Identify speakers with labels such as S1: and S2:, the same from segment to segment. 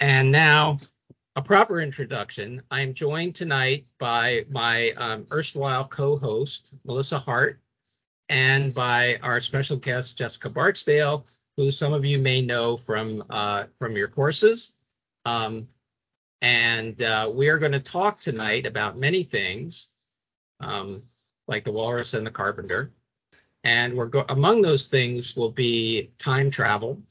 S1: and now a proper introduction. I am joined tonight by my um, erstwhile co-host Melissa Hart, and by our special guest Jessica Barksdale, who some of you may know from uh, from your courses. Um, and uh, we are going to talk tonight about many things, um, like the walrus and the carpenter. And we're go- among those things will be time travel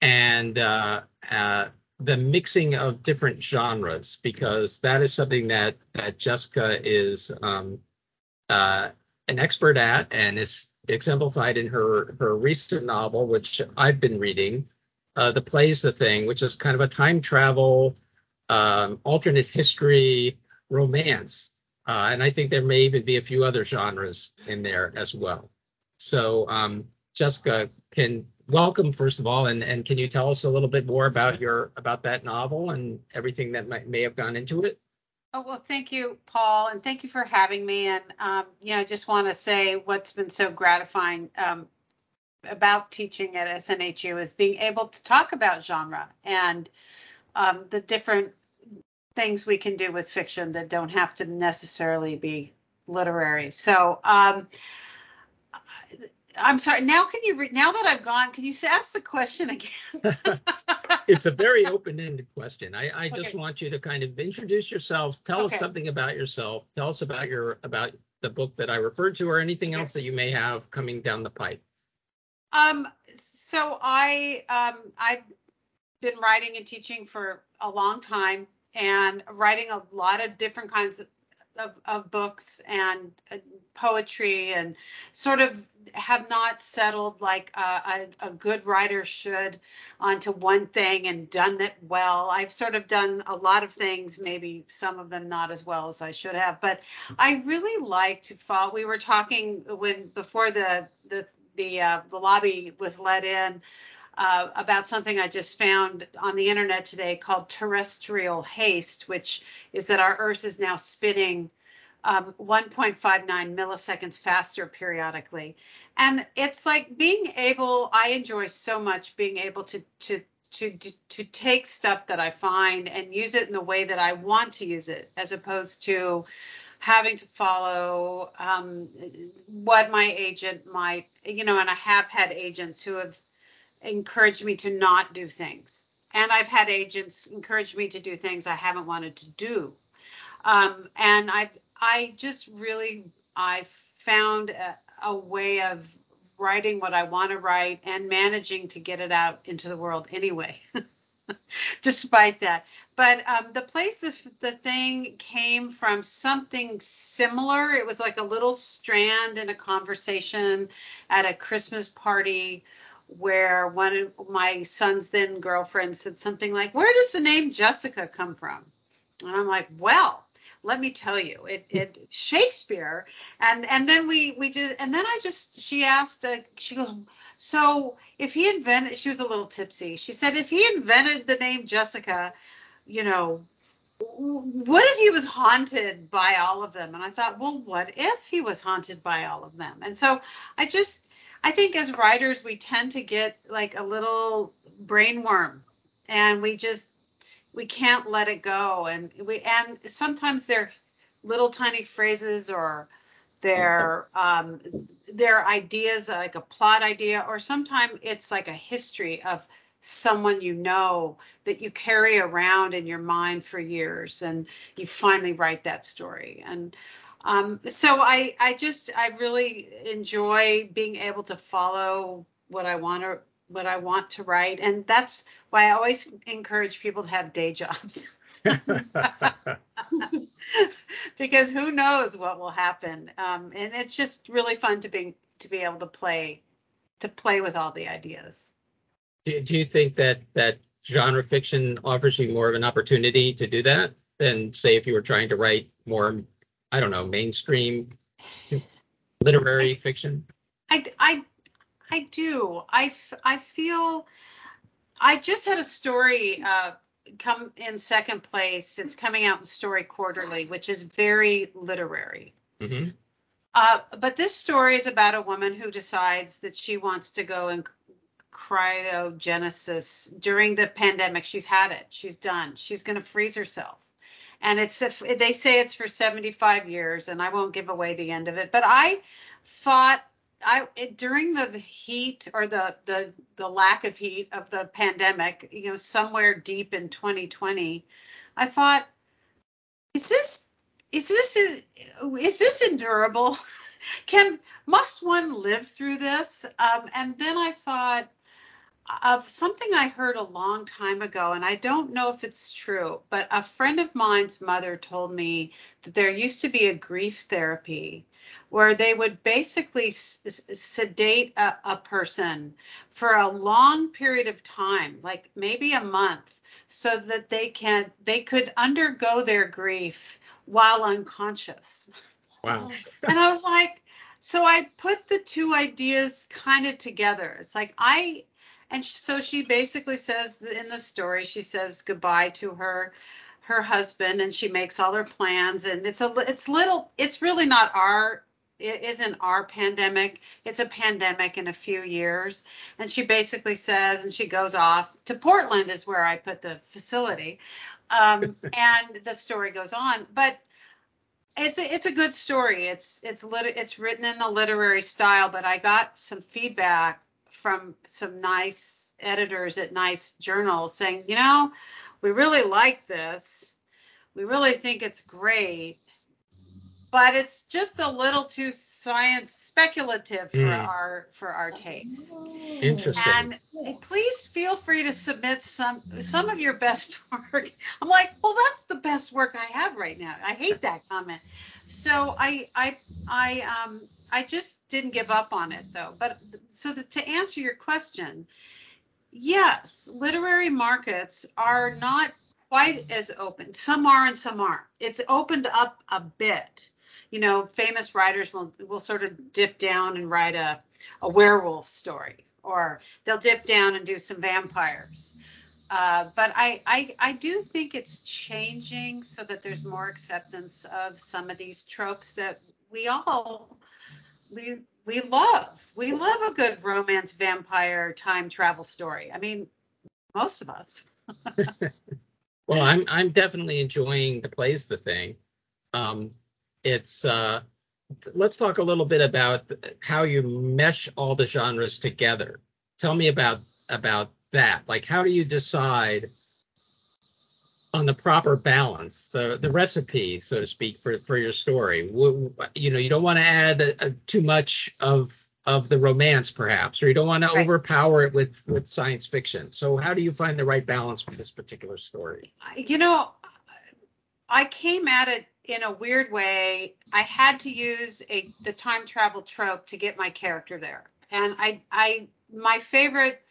S1: and uh, uh, the mixing of different genres, because that is something that that Jessica is um, uh, an expert at and is exemplified in her her recent novel, which I've been reading, uh, "The Play's the Thing," which is kind of a time travel, um, alternate history romance, uh, and I think there may even be a few other genres in there as well. So, um, Jessica, can welcome first of all, and and can you tell us a little bit more about your about that novel and everything that might, may have gone into it?
S2: Oh, well, thank you, Paul, and thank you for having me. And, um, you know, I just want to say what's been so gratifying um, about teaching at SNHU is being able to talk about genre and um, the different things we can do with fiction that don't have to necessarily be literary. So, um, I'm sorry. Now, can you re- now that I've gone, can you ask the question again?
S1: it's a very open-ended question. I, I just okay. want you to kind of introduce yourselves, tell okay. us something about yourself, tell us about your about the book that I referred to, or anything else that you may have coming down the pipe.
S2: Um. So I um I've been writing and teaching for a long time, and writing a lot of different kinds of of, of books and uh, poetry and sort of have not settled like a, a, a, good writer should onto one thing and done it well. I've sort of done a lot of things, maybe some of them not as well as I should have, but I really like to follow. We were talking when before the the the uh, the lobby was let in uh, about something I just found on the internet today called terrestrial haste, which is that our Earth is now spinning um, 1.59 milliseconds faster periodically. And it's like being able, I enjoy so much being able to, to, to, to, take stuff that I find and use it in the way that I want to use it, as opposed to having to follow um, what my agent might, you know, and I have had agents who have encouraged me to not do things. And I've had agents encourage me to do things I haven't wanted to do. Um, and I've I just really I found a, a way of writing what I want to write and managing to get it out into the world anyway. despite that. But um, the place the, the thing came from something similar. It was like a little strand in a conversation at a Christmas party where one of my son's then girlfriend said something like, Where does the name Jessica come from? And I'm like, Well, let me tell you, it, it Shakespeare, and and then we we just and then I just she asked, uh, she goes, so if he invented, she was a little tipsy. She said if he invented the name Jessica, you know, what if he was haunted by all of them? And I thought, well, what if he was haunted by all of them? And so I just I think as writers we tend to get like a little brain worm and we just we can't let it go and we and sometimes they're little tiny phrases or their um their ideas like a plot idea or sometimes it's like a history of someone you know that you carry around in your mind for years and you finally write that story. And um, so I, I just I really enjoy being able to follow what I want to what I want to write. And that's why I always encourage people to have day jobs. because who knows what will happen. Um, and it's just really fun to be to be able to play to play with all the ideas.
S1: Do, do you think that that genre fiction offers you more of an opportunity to do that than say if you were trying to write more I don't know mainstream literary fiction?
S2: I, I I do. I, I feel I just had a story uh, come in second place. It's coming out in Story Quarterly, which is very literary. Mm-hmm. Uh, but this story is about a woman who decides that she wants to go and cryogenesis during the pandemic. She's had it. She's done. She's going to freeze herself. And it's they say it's for 75 years, and I won't give away the end of it. But I thought I it, during the heat or the the the lack of heat of the pandemic, you know, somewhere deep in 2020, I thought, is this is this is, is this endurable? Can must one live through this? Um, and then I thought of something I heard a long time ago, and I don't know if it's true, but a friend of mine's mother told me that there used to be a grief therapy where they would basically sedate a, a person for a long period of time, like maybe a month, so that they can they could undergo their grief while unconscious.
S1: Wow.
S2: and I was like, so I put the two ideas kind of together. It's like I and so she basically says in the story, she says goodbye to her her husband and she makes all her plans and it's a it's little it's really not our it isn't our pandemic it's a pandemic in a few years. And she basically says and she goes off to portland is where i put the facility um, and the story goes on. But it's a, it's a good story. It's it's lit, it's written in the literary style but i got some feedback from some nice editors at nice journals saying, you know, we really like this. We really think it's great, but it's just a little too science speculative for mm. our for our taste.
S1: Interesting.
S2: And please feel free to submit some some of your best work. I'm like, well, that's the best work I have right now. I hate that comment. So I I I um I just didn't give up on it though. But so the, to answer your question, yes, literary markets are not quite as open. Some are and some aren't. It's opened up a bit. You know, famous writers will will sort of dip down and write a a werewolf story, or they'll dip down and do some vampires. Uh, but I, I I do think it's changing so that there's more acceptance of some of these tropes that we all we we love. We love a good romance vampire time travel story. I mean, most of us.
S1: well, I'm I'm definitely enjoying the plays the thing. Um, it's uh, let's talk a little bit about how you mesh all the genres together. Tell me about about that. Like, how do you decide on the proper balance, the the recipe, so to speak, for for your story. You know, you don't want to add a, a, too much of of the romance, perhaps, or you don't want to right. overpower it with with science fiction. So, how do you find the right balance for this particular story?
S2: You know, I came at it in a weird way. I had to use a the time travel trope to get my character there, and I I my favorite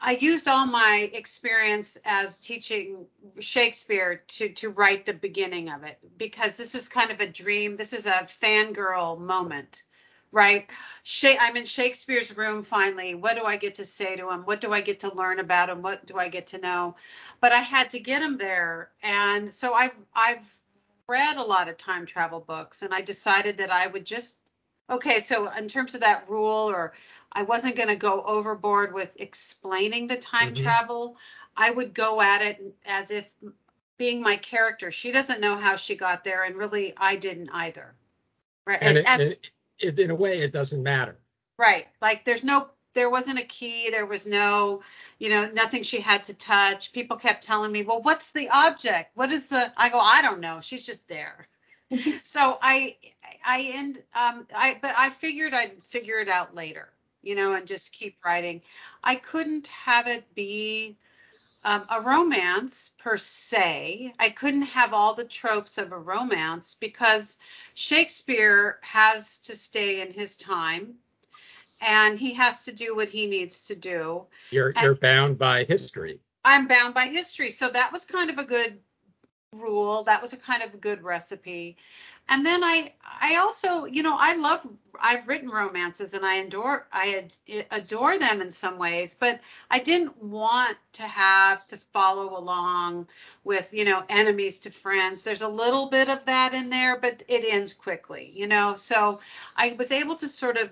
S2: I used all my experience as teaching Shakespeare to to write the beginning of it because this is kind of a dream. This is a fangirl moment, right? I'm in Shakespeare's room finally. What do I get to say to him? What do I get to learn about him? What do I get to know? But I had to get him there, and so I've I've read a lot of time travel books, and I decided that I would just okay. So in terms of that rule or I wasn't going to go overboard with explaining the time mm-hmm. travel. I would go at it as if being my character. She doesn't know how she got there, and really, I didn't either.
S1: Right. And, and, it, it, in a way, it doesn't matter.
S2: Right. Like there's no, there wasn't a key. There was no, you know, nothing she had to touch. People kept telling me, well, what's the object? What is the? I go, I don't know. She's just there. so I, I end, um, I, but I figured I'd figure it out later you know, and just keep writing. I couldn't have it be um, a romance per se. I couldn't have all the tropes of a romance because Shakespeare has to stay in his time and he has to do what he needs to do.
S1: You're and you're bound by history.
S2: I'm bound by history. So that was kind of a good rule. That was a kind of a good recipe and then I I also you know I love I've written romances and I adore I adore them in some ways, but I didn't want to have to follow along with you know enemies to friends. There's a little bit of that in there, but it ends quickly, you know. So I was able to sort of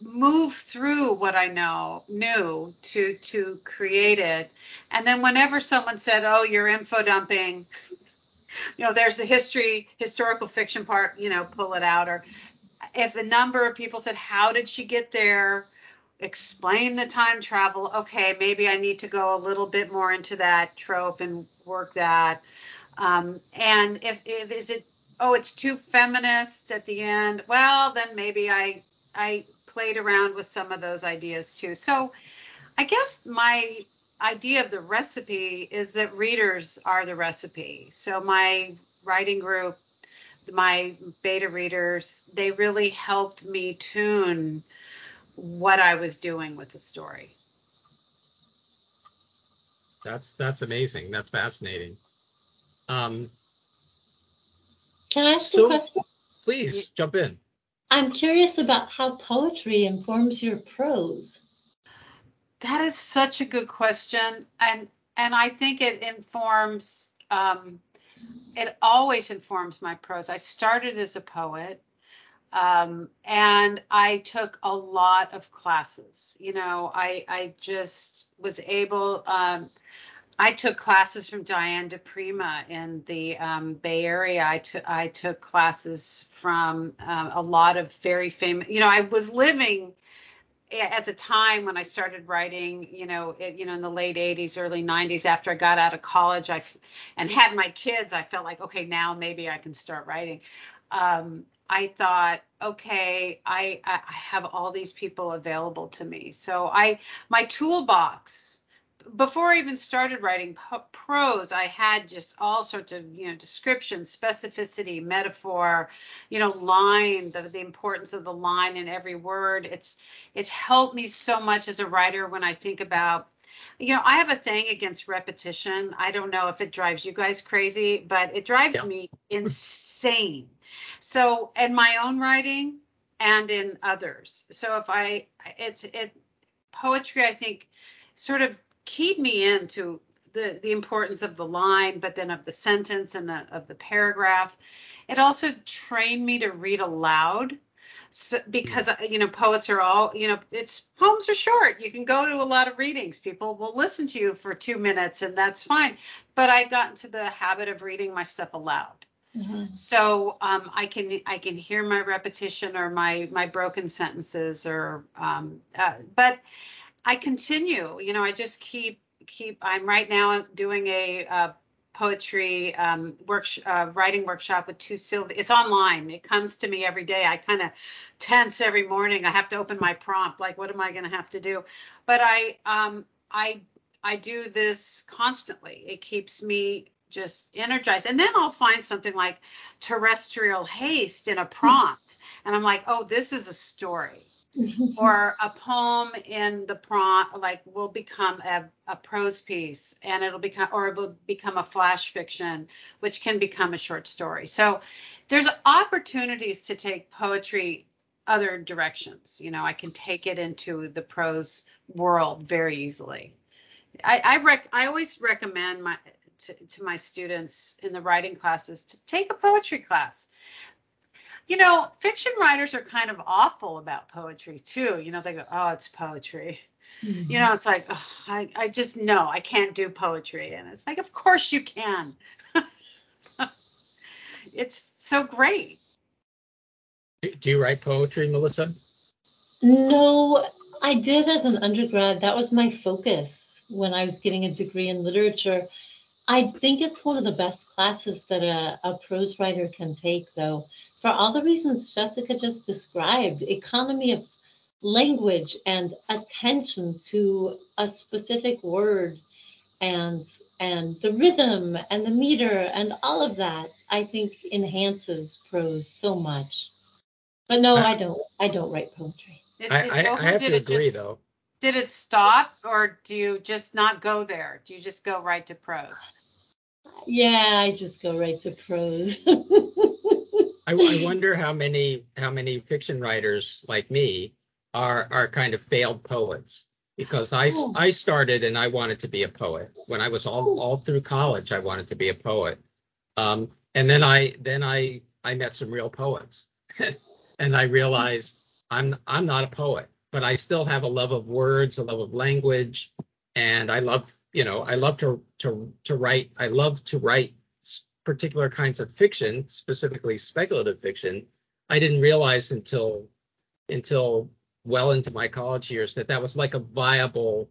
S2: move through what I know knew to to create it. And then whenever someone said, "Oh, you're info dumping," you know, there's the history, historical fiction part, you know, pull it out. Or if a number of people said, "How did she get there?" Explain the time travel. Okay, maybe I need to go a little bit more into that trope and work that. Um, and if, if is it oh it's too feminist at the end well then maybe i i played around with some of those ideas too so i guess my idea of the recipe is that readers are the recipe so my writing group my beta readers they really helped me tune what i was doing with the story
S1: that's that's amazing that's fascinating um,
S3: can I ask so, a question?
S1: Please jump in.
S3: I'm curious about how poetry informs your prose.
S2: That is such a good question, and and I think it informs. Um, it always informs my prose. I started as a poet, um, and I took a lot of classes. You know, I I just was able. Um, I took classes from Diane di Prima in the um, Bay Area. I took I took classes from um, a lot of very famous. You know, I was living at the time when I started writing. You know, it, you know, in the late '80s, early '90s, after I got out of college, I and had my kids. I felt like, okay, now maybe I can start writing. Um, I thought, okay, I, I have all these people available to me. So I my toolbox before I even started writing prose, I had just all sorts of, you know, description, specificity, metaphor, you know, line, the, the importance of the line in every word. It's it's helped me so much as a writer when I think about you know, I have a thing against repetition. I don't know if it drives you guys crazy, but it drives yeah. me insane. So, in my own writing and in others. So, if I, it's, it, poetry, I think, sort of keyed me into the the importance of the line, but then of the sentence and the, of the paragraph. It also trained me to read aloud. So, because mm. you know poets are all you know it's poems are short you can go to a lot of readings people will listen to you for two minutes and that's fine but i got into the habit of reading my stuff aloud mm-hmm. so um, i can i can hear my repetition or my my broken sentences or um, uh, but I continue. You know, I just keep keep. I'm right now doing a uh, poetry um, work uh, writing workshop with two Sylvia. It's online. It comes to me every day. I kind of tense every morning. I have to open my prompt. Like, what am I going to have to do? But I um I I do this constantly. It keeps me just energized. And then I'll find something like terrestrial haste in a prompt, and I'm like, oh, this is a story or a poem in the prompt like will become a, a prose piece and it'll become or it will become a flash fiction which can become a short story. So there's opportunities to take poetry other directions. You know i can take it into the prose world very easily. I i, rec- I always recommend my to, to my students in the writing classes to take a poetry class you know, fiction writers are kind of awful about poetry too. You know, they go, oh, it's poetry. Mm-hmm. You know, it's like, oh, I, I just know I can't do poetry. And it's like, of course you can. it's so great.
S1: Do you write poetry, Melissa?
S3: No, I did as an undergrad. That was my focus when I was getting a degree in literature. I think it's one of the best classes that a, a prose writer can take, though, for all the reasons Jessica just described economy of language and attention to a specific word and and the rhythm and the meter and all of that i think enhances prose so much. But no i, I don't i don't write poetry.
S1: It, I, I, I, have to agree just, though.
S2: did it stop or do you just not go there? Do you just go right to prose
S3: yeah, I just go right to prose.
S1: I, I wonder how many how many fiction writers like me are are kind of failed poets. Because I oh. I started and I wanted to be a poet. When I was all all through college I wanted to be a poet. Um, and then I then I I met some real poets. And I realized I'm I'm not a poet, but I still have a love of words, a love of language, and I love you know I love to to to write. I love to write particular kinds of fiction, specifically speculative fiction. I didn't realize until until well into my college years that that was like a viable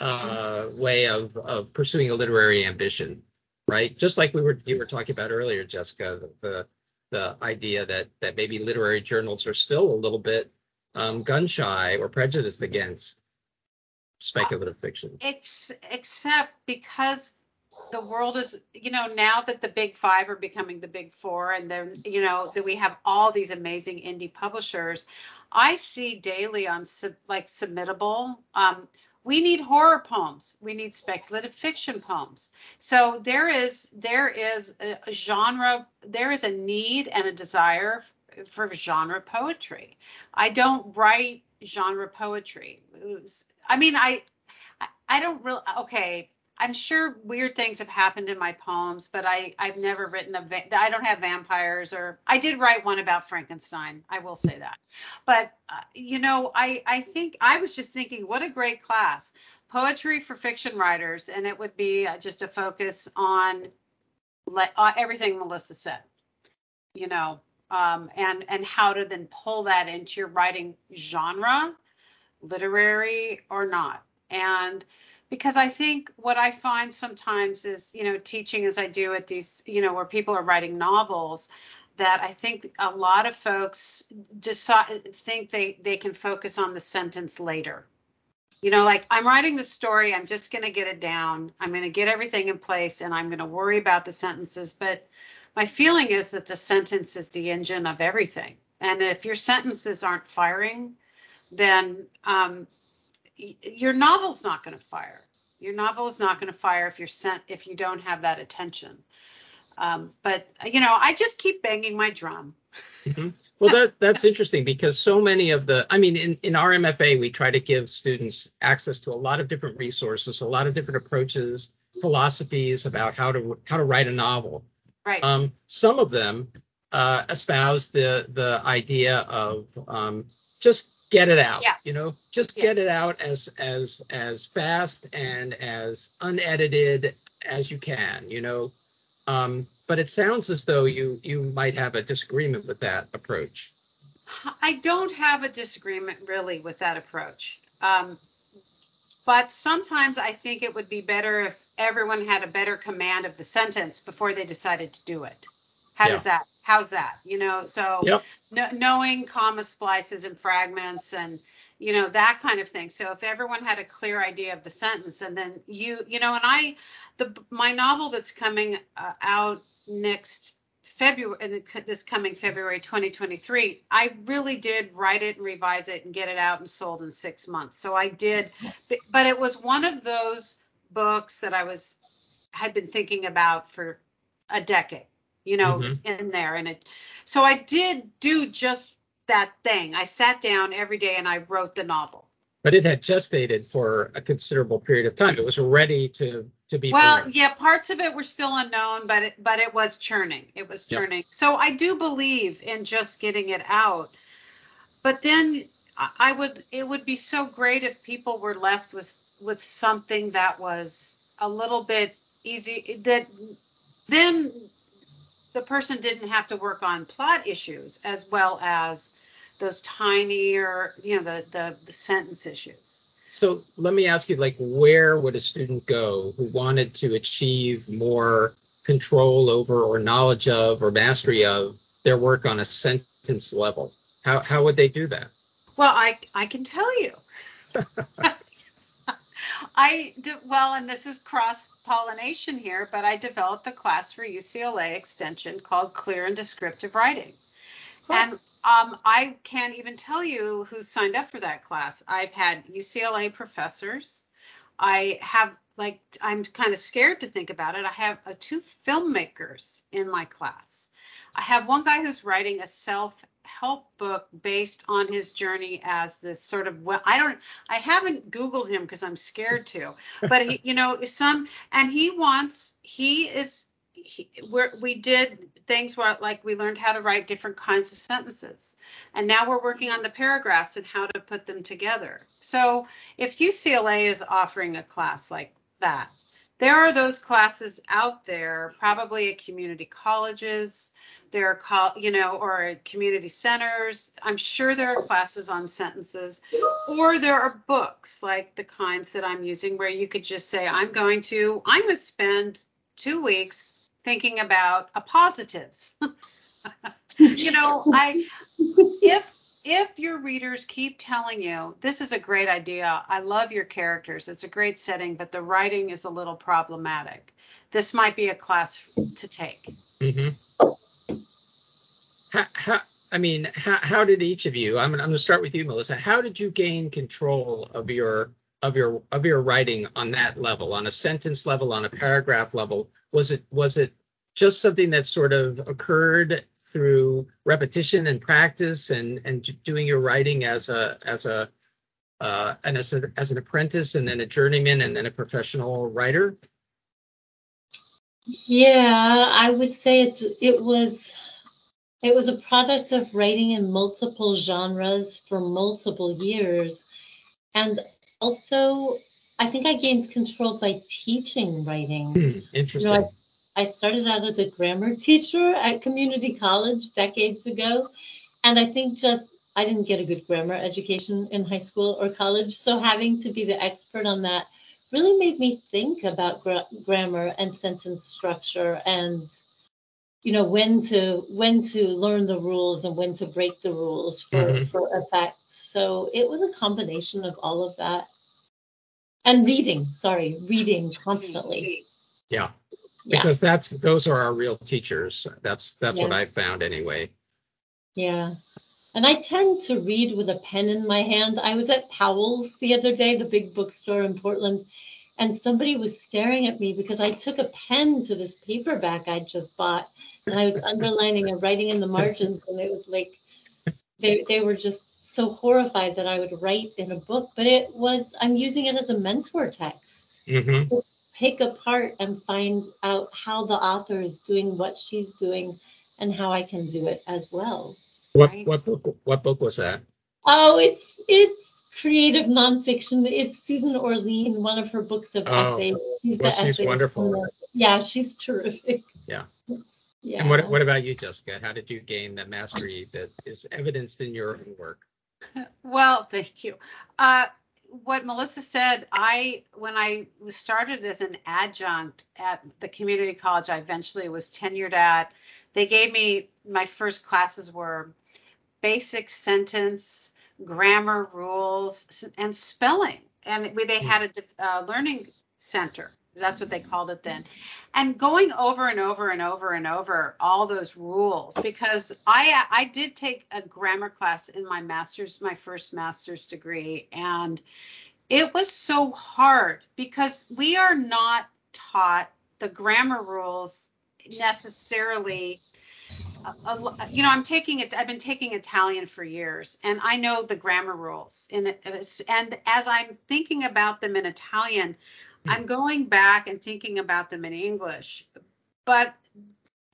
S1: uh, way of of pursuing a literary ambition, right? Just like we were you were talking about earlier, Jessica, the the idea that that maybe literary journals are still a little bit um, gun shy or prejudiced against speculative fiction.
S2: Ex- except because the world is, you know, now that the big five are becoming the big four, and then, you know, that we have all these amazing indie publishers, I see daily on sub, like Submittable. Um, we need horror poems we need speculative fiction poems so there is there is a, genre there is a need and a desire for genre poetry i don't write genre poetry i mean i i don't really okay I'm sure weird things have happened in my poems, but I I've never written a va- I don't have vampires or I did write one about Frankenstein. I will say that. But uh, you know, I I think I was just thinking what a great class. Poetry for fiction writers and it would be uh, just a focus on le- uh, everything Melissa said. You know, um, and and how to then pull that into your writing genre, literary or not. And because I think what I find sometimes is, you know, teaching as I do at these, you know, where people are writing novels, that I think a lot of folks decide think they they can focus on the sentence later. You know, like I'm writing the story, I'm just going to get it down, I'm going to get everything in place, and I'm going to worry about the sentences. But my feeling is that the sentence is the engine of everything, and if your sentences aren't firing, then um, your novel's not going to fire. Your novel is not going to fire if you're sent if you don't have that attention. Um, but you know, I just keep banging my drum.
S1: Mm-hmm. Well, that that's interesting because so many of the, I mean, in in our MFA, we try to give students access to a lot of different resources, a lot of different approaches, philosophies about how to how to write a novel.
S2: Right.
S1: Um, some of them uh, espouse the the idea of um, just get it out.
S2: Yeah.
S1: You know, just yeah. get it out as as as fast and as unedited as you can. You know, um, but it sounds as though you you might have a disagreement with that approach.
S2: I don't have a disagreement really with that approach. Um, but sometimes I think it would be better if everyone had a better command of the sentence before they decided to do it. How yeah. does that how's that you know so
S1: yep.
S2: no, knowing comma splices and fragments and you know that kind of thing so if everyone had a clear idea of the sentence and then you you know and i the my novel that's coming uh, out next February in this coming February 2023, I really did write it and revise it and get it out and sold in six months. So I did, but it was one of those books that I was had been thinking about for a decade you know, mm-hmm. in there. And it, so I did do just that thing. I sat down every day and I wrote the novel.
S1: But it had gestated for a considerable period of time. It was ready to to be.
S2: Well, born. yeah, parts of it were still unknown, but it, but it was churning. It was churning. Yep. So I do believe in just getting it out. But then I would it would be so great if people were left with with something that was a little bit easy that then the person didn't have to work on plot issues as well as those tinier, you know, the the, the sentence issues.
S1: So let me ask you, like, where would a student go who wanted to achieve more control over or knowledge of or mastery of their work on a sentence level? How how would they do that?
S2: Well, I I can tell you. I do, well, and this is cross pollination here, but I developed a class for UCLA Extension called Clear and Descriptive Writing. Cool. And um, I can't even tell you who signed up for that class. I've had UCLA professors. I have like I'm kind of scared to think about it. I have uh, two filmmakers in my class. I have one guy who's writing a self help book based on his journey as this sort of well I don't I haven't googled him because I'm scared to but he you know some and he wants he is he, we did things where like we learned how to write different kinds of sentences and now we're working on the paragraphs and how to put them together. So if ucla is offering a class like that there are those classes out there probably at community colleges there are call, you know or at community centers i'm sure there are classes on sentences or there are books like the kinds that i'm using where you could just say i'm going to i'm going to spend two weeks thinking about appositives. you know, I if if your readers keep telling you this is a great idea, I love your characters, it's a great setting, but the writing is a little problematic. This might be a class to take.
S1: Mm-hmm. How, how, I mean, how, how did each of you? I'm, I'm going to start with you, Melissa. How did you gain control of your of your of your writing on that level, on a sentence level, on a paragraph level? Was it was it just something that sort of occurred through repetition and practice and and doing your writing as a as a uh, and as, a, as an apprentice and then a journeyman and then a professional writer?
S3: Yeah, I would say it's it was it was a product of writing in multiple genres for multiple years. And also, I think I gained control by teaching writing.
S1: Hmm, interesting. You know,
S3: I started out as a grammar teacher at community college decades ago. And I think just I didn't get a good grammar education in high school or college. So having to be the expert on that really made me think about gra- grammar and sentence structure and you know when to when to learn the rules and when to break the rules for mm-hmm. for effect so it was a combination of all of that and reading sorry reading constantly
S1: yeah because yeah. that's those are our real teachers. That's that's yeah. what I've found anyway.
S3: Yeah. And I tend to read with a pen in my hand. I was at Powell's the other day, the big bookstore in Portland, and somebody was staring at me because I took a pen to this paperback I'd just bought and I was underlining and writing in the margins and it was like they they were just so horrified that I would write in a book, but it was I'm using it as a mentor text. Mm-hmm pick apart and find out how the author is doing what she's doing and how I can do it as well.
S1: What right? what book what book was that?
S3: Oh, it's it's creative nonfiction. It's Susan Orlean, one of her books of oh, essays.
S1: She's well, she's wonderful.
S3: Yeah, she's terrific.
S1: Yeah. Yeah. And what what about you, Jessica? How did you gain that mastery that is evidenced in your own work?
S2: Well, thank you. Uh, what Melissa said, I when I started as an adjunct at the community college I eventually was tenured at, they gave me my first classes were basic sentence, grammar rules, and spelling. And they hmm. had a uh, learning center that's what they called it then. And going over and over and over and over all those rules because I I did take a grammar class in my master's my first master's degree and it was so hard because we are not taught the grammar rules necessarily you know, I'm taking it. I've been taking Italian for years, and I know the grammar rules. And and as I'm thinking about them in Italian, I'm going back and thinking about them in English, but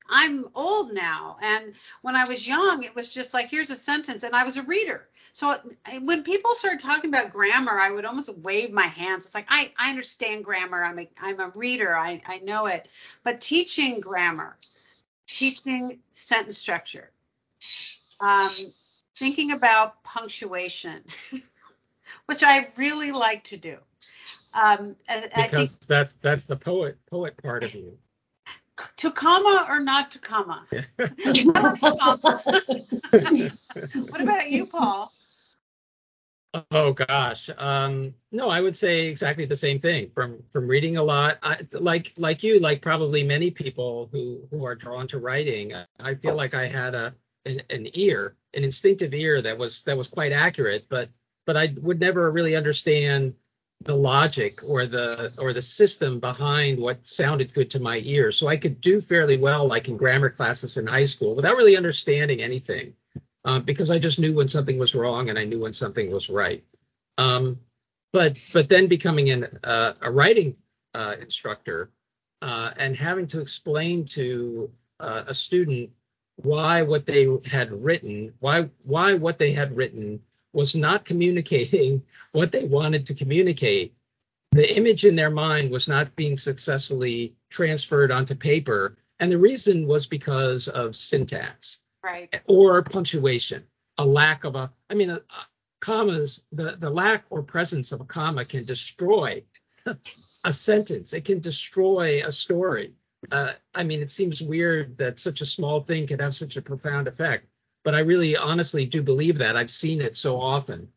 S2: I'm old now. And when I was young, it was just like, here's a sentence, and I was a reader. So when people started talking about grammar, I would almost wave my hands. It's like I, I understand grammar. I'm a I'm a reader. I, I know it. But teaching grammar, teaching sentence structure, um, thinking about punctuation, which I really like to do.
S1: Um, because I think, that's that's the poet poet part of you.
S2: To comma or not to comma? what about you, Paul?
S1: Oh gosh, um, no, I would say exactly the same thing. From from reading a lot, I, like like you, like probably many people who who are drawn to writing. I feel like I had a an, an ear, an instinctive ear that was that was quite accurate, but but I would never really understand the logic or the or the system behind what sounded good to my ears. So I could do fairly well, like in grammar classes in high school, without really understanding anything, uh, because I just knew when something was wrong and I knew when something was right. Um, but but then becoming an, uh, a writing uh, instructor, uh, and having to explain to uh, a student why what they had written, why why what they had written was not communicating what they wanted to communicate. The image in their mind was not being successfully transferred onto paper, and the reason was because of syntax,
S2: right,
S1: or punctuation, a lack of a. I mean, a, a commas, the the lack or presence of a comma can destroy a sentence. It can destroy a story. Uh, I mean, it seems weird that such a small thing could have such a profound effect, but I really honestly do believe that. I've seen it so often.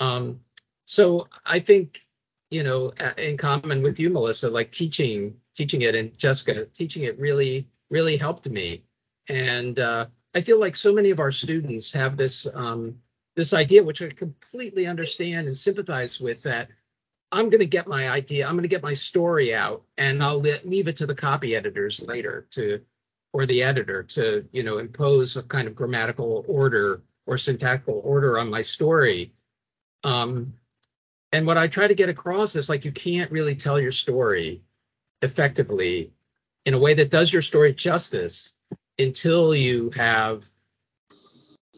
S1: Um, so I think, you know, in common with you, Melissa, like teaching, teaching it, and Jessica, teaching it really, really helped me. And uh, I feel like so many of our students have this um, this idea, which I completely understand and sympathize with, that I'm going to get my idea, I'm going to get my story out, and I'll leave it to the copy editors later to, or the editor to, you know, impose a kind of grammatical order or syntactical order on my story. Um, and what I try to get across is like you can't really tell your story effectively in a way that does your story justice until you have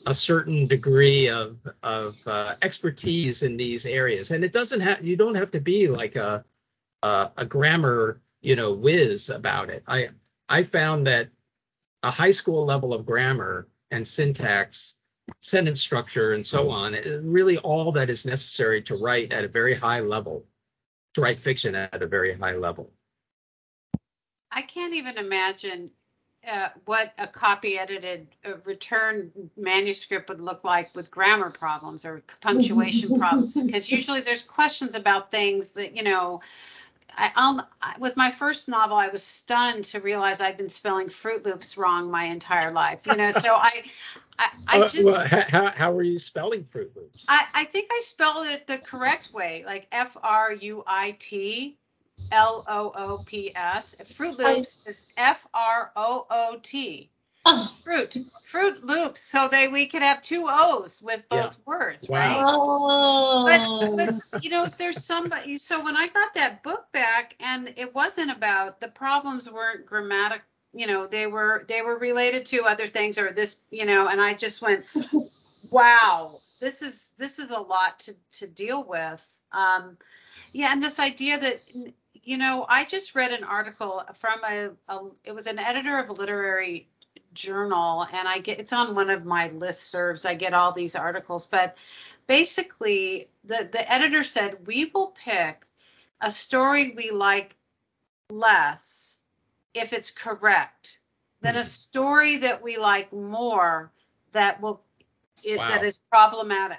S1: a certain degree of of uh, expertise in these areas, and it doesn't have you don't have to be like a a, a grammar you know whiz about it. I I found that a high school level of grammar and syntax, sentence structure, and so on, really all that is necessary to write at a very high level, to write fiction at a very high level.
S2: I can't even imagine uh, what a copy edited uh, return manuscript would look like with grammar problems or punctuation problems because usually there's questions about things that you know I, I'll, with my first novel, I was stunned to realize I'd been spelling Froot Loops wrong my entire life. You know, so I, I, I
S1: uh,
S2: just.
S1: well, how, how were you spelling Froot Loops?
S2: I, I think I spelled it the correct way, like F R U I T L O O P S. Froot Loops I, is F R O O T. Oh. Froot, Froot Loops, so they we could have two O's with both yeah. words, wow. right? Oh. But, but you know, there's somebody. So when I got that book back, and it wasn't about the problems weren't grammatic. You know, they were they were related to other things or this. You know, and I just went, wow, this is this is a lot to to deal with. Um, yeah, and this idea that you know, I just read an article from a, a, it was an editor of a literary journal, and I get it's on one of my list serves. I get all these articles, but basically, the the editor said we will pick a story we like less if it's correct than a hmm. story that we like more that will it, wow. that is problematic.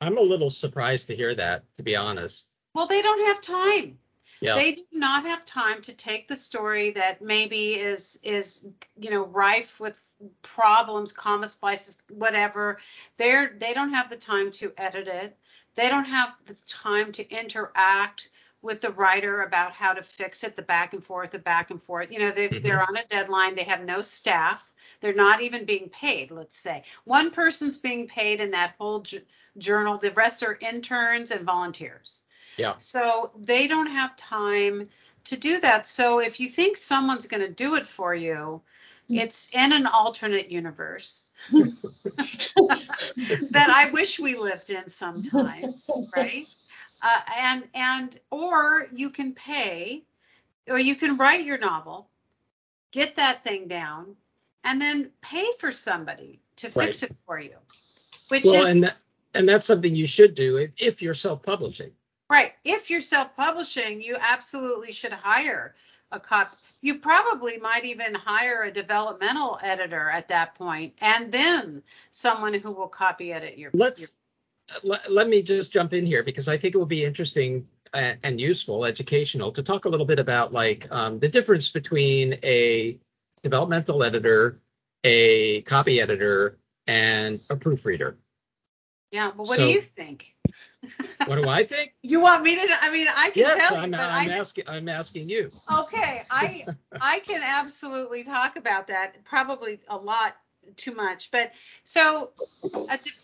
S1: I'm a little surprised to hear that, to be honest.
S2: Well, they don't have time. Yeah. They do not have time to take the story that maybe is is you know rife with problems, comma splices, whatever. They're they don't have the time to edit it. They don't have the time to interact with the writer about how to fix it, the back and forth, the back and forth. You know, they, mm-hmm. they're on a deadline. They have no staff. They're not even being paid, let's say. One person's being paid in that whole j- journal. The rest are interns and volunteers.
S1: Yeah.
S2: So they don't have time to do that. So if you think someone's going to do it for you, it's in an alternate universe that I wish we lived in sometimes, right? Uh, and and or you can pay, or you can write your novel, get that thing down, and then pay for somebody to fix right. it for you. Which well,
S1: is and that, and that's something you should do if, if you're self-publishing.
S2: Right. If you're self-publishing, you absolutely should hire a cop. You probably might even hire a developmental editor at that point, and then someone who will copy edit your.
S1: Let's
S2: your...
S1: Let, let me just jump in here because I think it would be interesting and useful, educational, to talk a little bit about like um, the difference between a developmental editor, a copy editor, and a proofreader.
S2: Yeah, but what so, do you think?
S1: what do I think?
S2: You want me to? I mean, I can
S1: yes,
S2: tell
S1: I'm,
S2: you.
S1: I'm I, asking. I'm asking you.
S2: Okay, I I can absolutely talk about that. Probably a lot too much, but so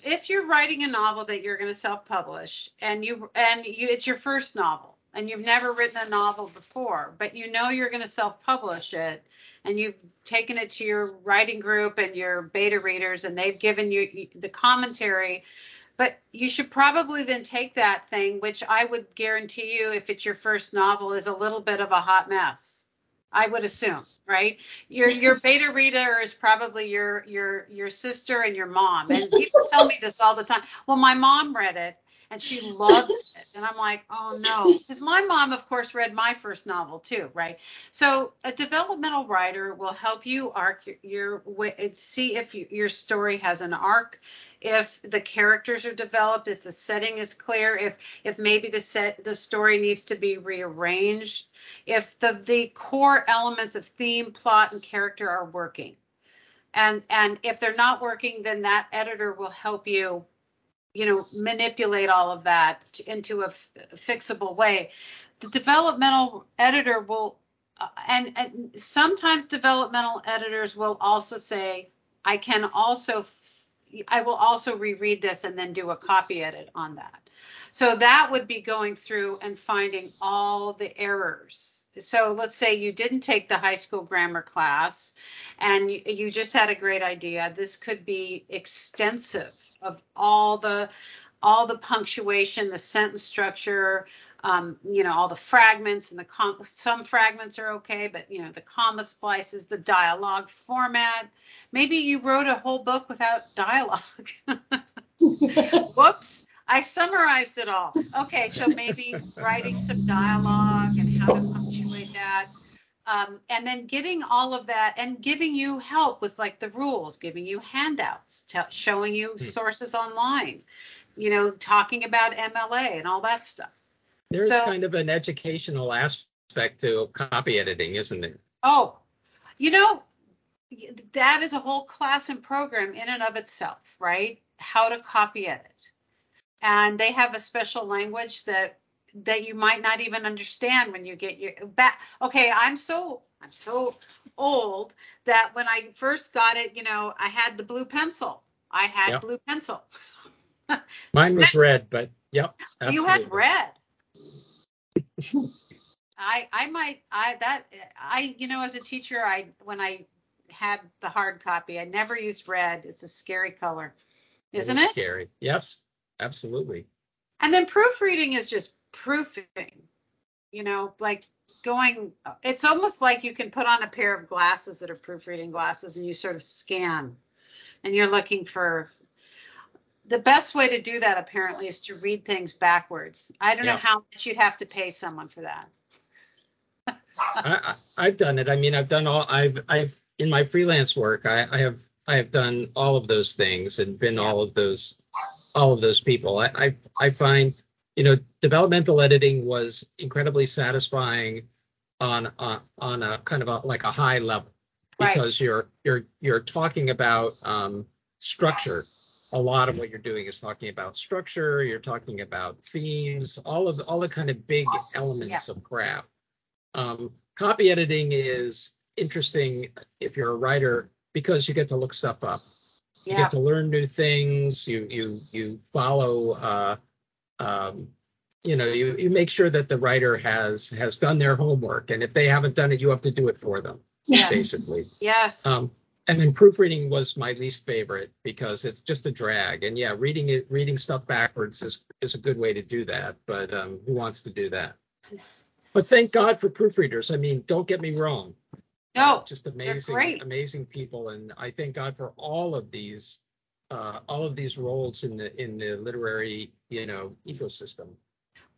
S2: if you're writing a novel that you're going to self-publish and you and you it's your first novel, and you've never written a novel before, but you know you're going to self-publish it and you've taken it to your writing group and your beta readers and they've given you the commentary but you should probably then take that thing which i would guarantee you if it's your first novel is a little bit of a hot mess i would assume right? Your your beta reader is probably your your your sister and your mom. And people tell me this all the time. Well my mom read it and she loved it. And I'm like, oh no, because my mom, of course, read my first novel too, right? So a developmental writer will help you arc your, way, see if you, your story has an arc, if the characters are developed, if the setting is clear, if if maybe the set the story needs to be rearranged, if the the core elements of theme, plot, and character are working. And and if they're not working, then that editor will help you you know manipulate all of that into a f- fixable way. The developmental editor will uh, and, and, sometimes developmental editors will also say i can also f- i will also reread this and then do a copy edit on that. So that would be going through and finding all the errors. So let's say you didn't take the high school grammar class and you, you just had a great idea. This could be extensive of all the all the punctuation, the sentence structure, um, you know, all the fragments and the com- some fragments are okay, but you know, the comma splices, the dialogue format. Maybe you wrote a whole book without dialogue. Whoops. I summarized it all. Okay, so maybe writing some dialogue and how to punctuate that um, and then getting all of that and giving you help with like the rules, giving you handouts, t- showing you hmm. sources online, you know, talking about MLA and all that stuff.
S1: There's so, kind of an educational aspect to copy editing, isn't there?
S2: Oh, you know, that is a whole class and program in and of itself, right? How to copy edit. And they have a special language that that you might not even understand when you get your back. Okay, I'm so I'm so old that when I first got it, you know, I had the blue pencil. I had yep. blue pencil.
S1: Mine was red, but yep.
S2: Absolutely. You had red. I I might I that I you know as a teacher I when I had the hard copy I never used red. It's a scary color, isn't it? Is
S1: it? Scary. Yes, absolutely.
S2: And then proofreading is just proofing, you know, like going, it's almost like you can put on a pair of glasses that are proofreading glasses and you sort of scan and you're looking for the best way to do that apparently is to read things backwards. I don't yeah. know how much you'd have to pay someone for that.
S1: I, have done it. I mean, I've done all. I've I've in my freelance work, I, I have I have done all of those things and been yeah. all of those all of those people. I I, I find you know, developmental editing was incredibly satisfying on on, on a kind of a, like a high level because right. you're you're you're talking about um, structure. A lot of what you're doing is talking about structure. You're talking about themes, all of all the kind of big elements yeah. of craft. Um, copy editing is interesting if you're a writer because you get to look stuff up. You get to learn new things. You you you follow uh, um, you know, you, you make sure that the writer has has done their homework, and if they haven't done it, you have to do it for them, yes. basically.
S2: Yes.
S1: Um, and then proofreading was my least favorite because it's just a drag. And yeah, reading it, reading stuff backwards is is a good way to do that. But um, who wants to do that? But thank God for proofreaders. I mean, don't get me wrong.
S2: No,
S1: uh, just amazing, amazing people, and I thank God for all of these uh, all of these roles in the in the literary you know ecosystem.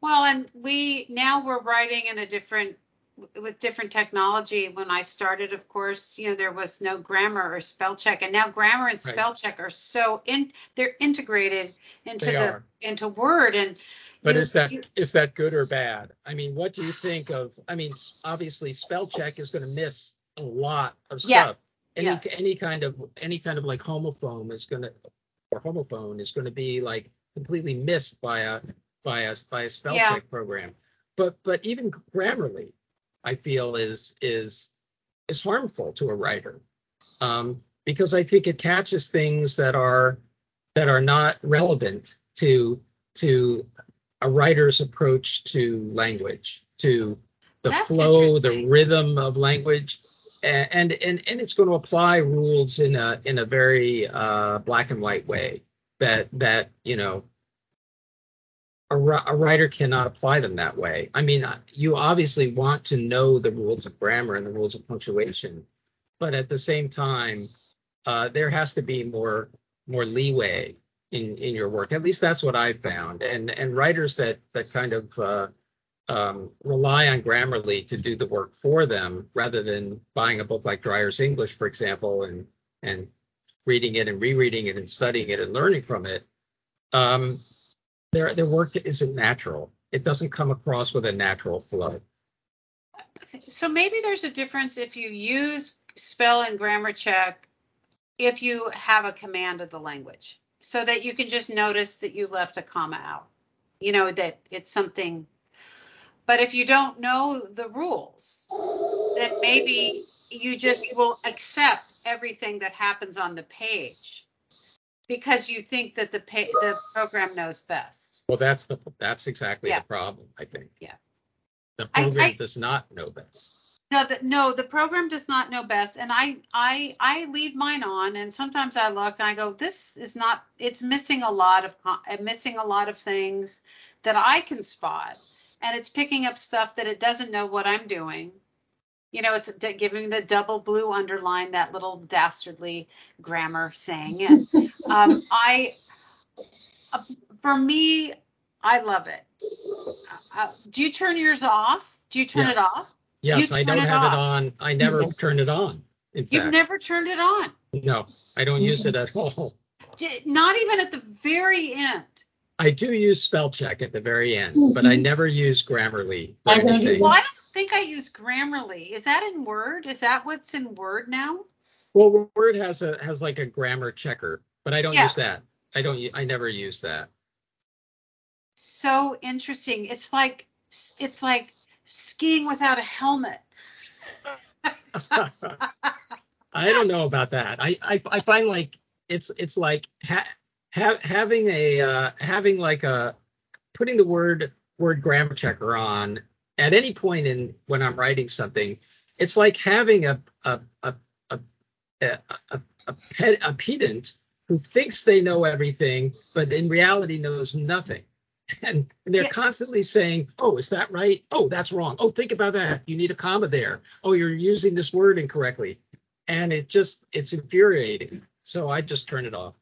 S2: Well, and we now we're writing in a different with different technology. When I started, of course, you know there was no grammar or spell check, and now grammar and spell right. check are so in they're integrated into they the are. into Word and.
S1: But you, is that you, is that good or bad? I mean, what do you think of? I mean, obviously, spell check is going to miss a lot of stuff. Yes any yes. any kind of any kind of like homophone is going to or homophone is going to be like completely missed by a by a by a spell yeah. check program. But but even grammarly, I feel is is is harmful to a writer um, because I think it catches things that are that are not relevant to to a writer's approach to language, to the
S2: That's
S1: flow, the rhythm of language, and and and it's going to apply rules in a in a very uh, black and white way that that you know a, a writer cannot apply them that way. I mean, you obviously want to know the rules of grammar and the rules of punctuation, but at the same time, uh, there has to be more more leeway in in your work. At least that's what I've found. And and writers that that kind of uh, um, rely on Grammarly to do the work for them, rather than buying a book like Dreyer's English, for example, and and reading it and rereading it and studying it and learning from it. Um, their their work isn't natural. It doesn't come across with a natural flow.
S2: So maybe there's a difference if you use spell and grammar check if you have a command of the language so that you can just notice that you left a comma out. You know, that it's something. But if you don't know the rules, then maybe you just will accept everything that happens on the page because you think that the the program knows best.
S1: Well, that's the that's exactly
S2: Yeah.
S1: the problem. I think.
S2: Yeah.
S1: The program
S2: I-
S1: does not know best.
S2: No, the, no, the program does not know best, and I, I, I leave mine on, and sometimes I look and I go, this is not, it's missing a lot of, missing a lot of things that I can spot, and it's picking up stuff that it doesn't know what I'm doing. You know, it's d- giving the double blue underline, that little dastardly grammar thing, and um, I, uh, for me, I love it. Uh, do you turn yours off? Do you turn
S1: Yes.
S2: it off?
S1: Yes,
S2: You
S1: I don't
S2: it
S1: have
S2: off.
S1: it on. I never turn it on. In
S2: You've
S1: fact,
S2: never turned it on.
S1: no, I don't use it at all.
S2: Not even at the very end.
S1: I do use spell check at the very end, but I
S3: Mhm.
S1: never use Grammarly
S3: I don't
S2: Well, I don't think I use Grammarly. Is that in Word? Is that what's in Word now?
S1: Well, Word has a has like a grammar checker, but I don't
S2: Yeah.
S1: use that. I don't. u- I never use that.
S2: So interesting. It's like it's like skiing without a helmet.
S1: I don't know about that. I I, I find like it's it's like ha, ha, having a uh, having like a putting the word word grammar checker on at any point in when I'm writing something. It's like having a a a a a, a, a, ped, a pedant who thinks they know everything, but in reality knows nothing. And they're
S2: Yeah.
S1: constantly saying, "Oh, is that right? Oh, that's wrong. Oh, think about that. You need a comma there. Oh, you're using this word incorrectly." And it just it's infuriating. So I just turn it off.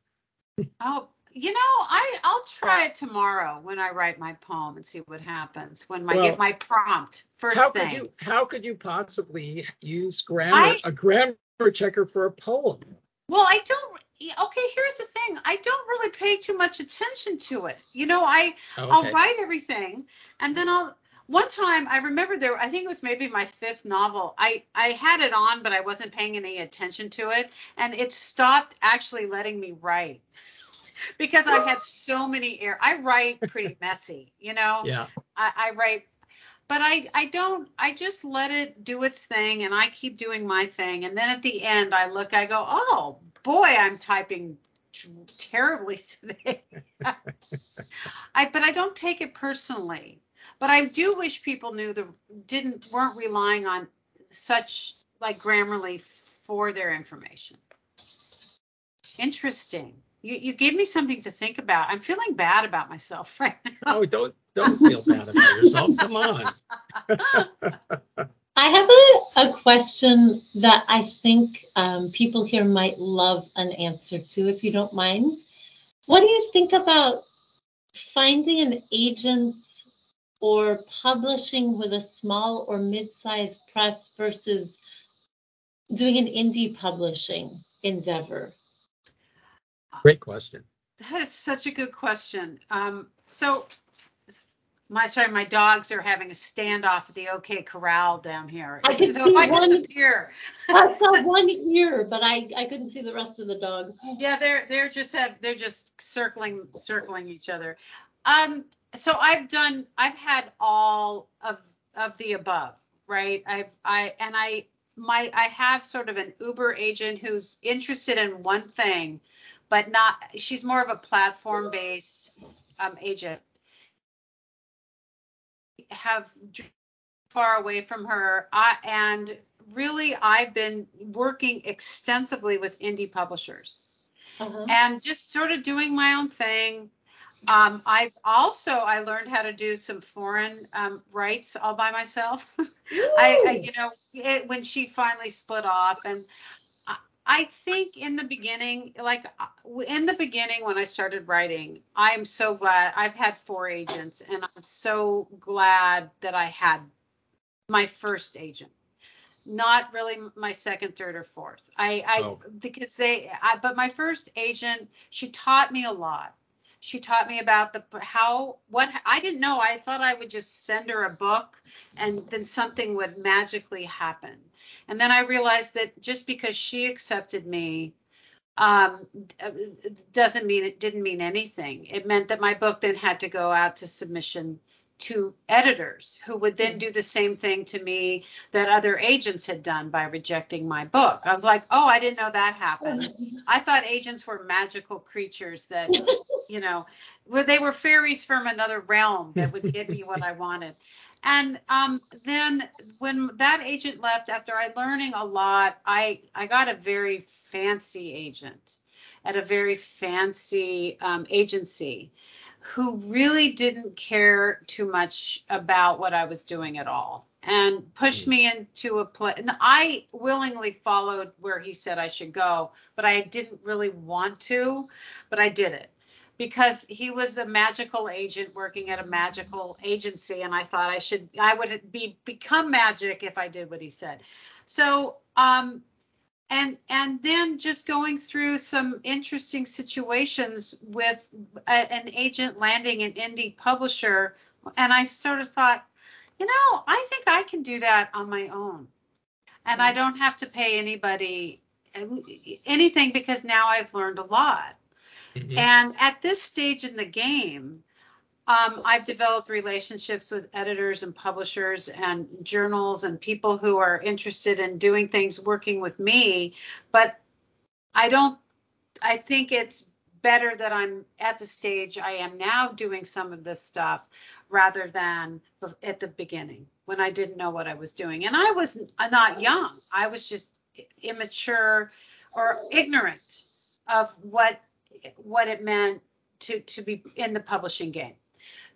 S2: Oh, you know, I I'll try it tomorrow when I write my poem and see what happens when I
S1: Well,
S2: get my prompt first
S1: how
S2: thing.
S1: could you how could you possibly use grammar
S2: I-
S1: a grammar checker for a poem?
S2: Well, I don't. Okay, here's the thing. I don't really pay too much attention to it. You know, I oh,
S1: I'll
S2: write everything and then I'll one time I remember there I think it was maybe my fifth novel. I I had it on but I wasn't paying any attention to it and it stopped actually letting me write. Because I had so many air I write pretty messy, you know.
S1: Yeah.
S2: I, I write but I I don't I just let it do its thing and I keep doing my thing and then at the end I look I go, "Oh, boy, I'm typing terribly today." I but I don't take it personally. But I do wish people knew the didn't weren't relying on such like Grammarly for their information. Interesting. You you gave me something to think about. I'm feeling bad about myself right now.
S1: Oh, don't don't feel bad about yourself. Come on.
S3: I have a, a question that I think um, people here might love an answer to, if you don't mind. What do you think about finding an agent or publishing with a small or mid-sized press versus doing an indie publishing endeavor?
S1: Great question.
S2: That is such a good question. Um, so my sorry, my dogs are having a standoff at the OK Corral down here.
S3: I could
S2: so if
S3: see
S2: I
S3: one-
S2: disappear,
S3: I saw one ear, but I, I couldn't see the rest of the dog.
S2: yeah, they're they're just have they're just circling circling each other. Um, so I've done I've had all of of the above, right? I've I and I my I have sort of an Uber agent who's interested in one thing, but not she's more of a platform based um, agent. have far away from her. I, and really, I've been working extensively with indie publishers uh-huh. and just sort of doing my own thing. Um, I've also I learned how to do some foreign um, rights all by myself. I, I, you know it, when she finally split off, and I, I think in the beginning, like uh, in the beginning when I started writing, I am so glad I've had four agents, and I'm so glad that I had my first agent not really my second third or fourth i i oh. because they I, but my first agent she taught me a lot she taught me about the how what I didn't know. I thought I would just send her a book and then something would magically happen. And then I realized that just because she accepted me um, doesn't mean it didn't mean anything. It meant that my book then had to go out to submission to editors who would then do the same thing to me that other agents had done by rejecting my book. I was like, oh, I didn't know that happened. I thought agents were magical creatures that, you know, where they were fairies from another realm that would give me what I wanted. And um, then when that agent left, after I learning a lot, I I got a very fancy agent at a very fancy um, agency who really didn't care too much about what I was doing at all and pushed hmm. me into a place. And I willingly followed where he said I should go, but I didn't really want to, but I did it because he was a magical agent working at a magical agency and I thought I should I would be become magic if I did what he said. So um and and then just going through some interesting situations with a, an agent landing an indie publisher. And i sort of thought you know i think i can do that on my own. And i don't have to pay anybody anything because now i've learned a lot. Mm-hmm. and at this stage in the game um, I've developed relationships with editors and publishers and journals and people who are interested in doing things working with me. But I don't, I think it's better that I'm at the stage I am now doing some of this stuff rather than at the beginning when I didn't know what I was doing. And I was not young, I was just immature or ignorant of what what it meant to to be in the publishing game.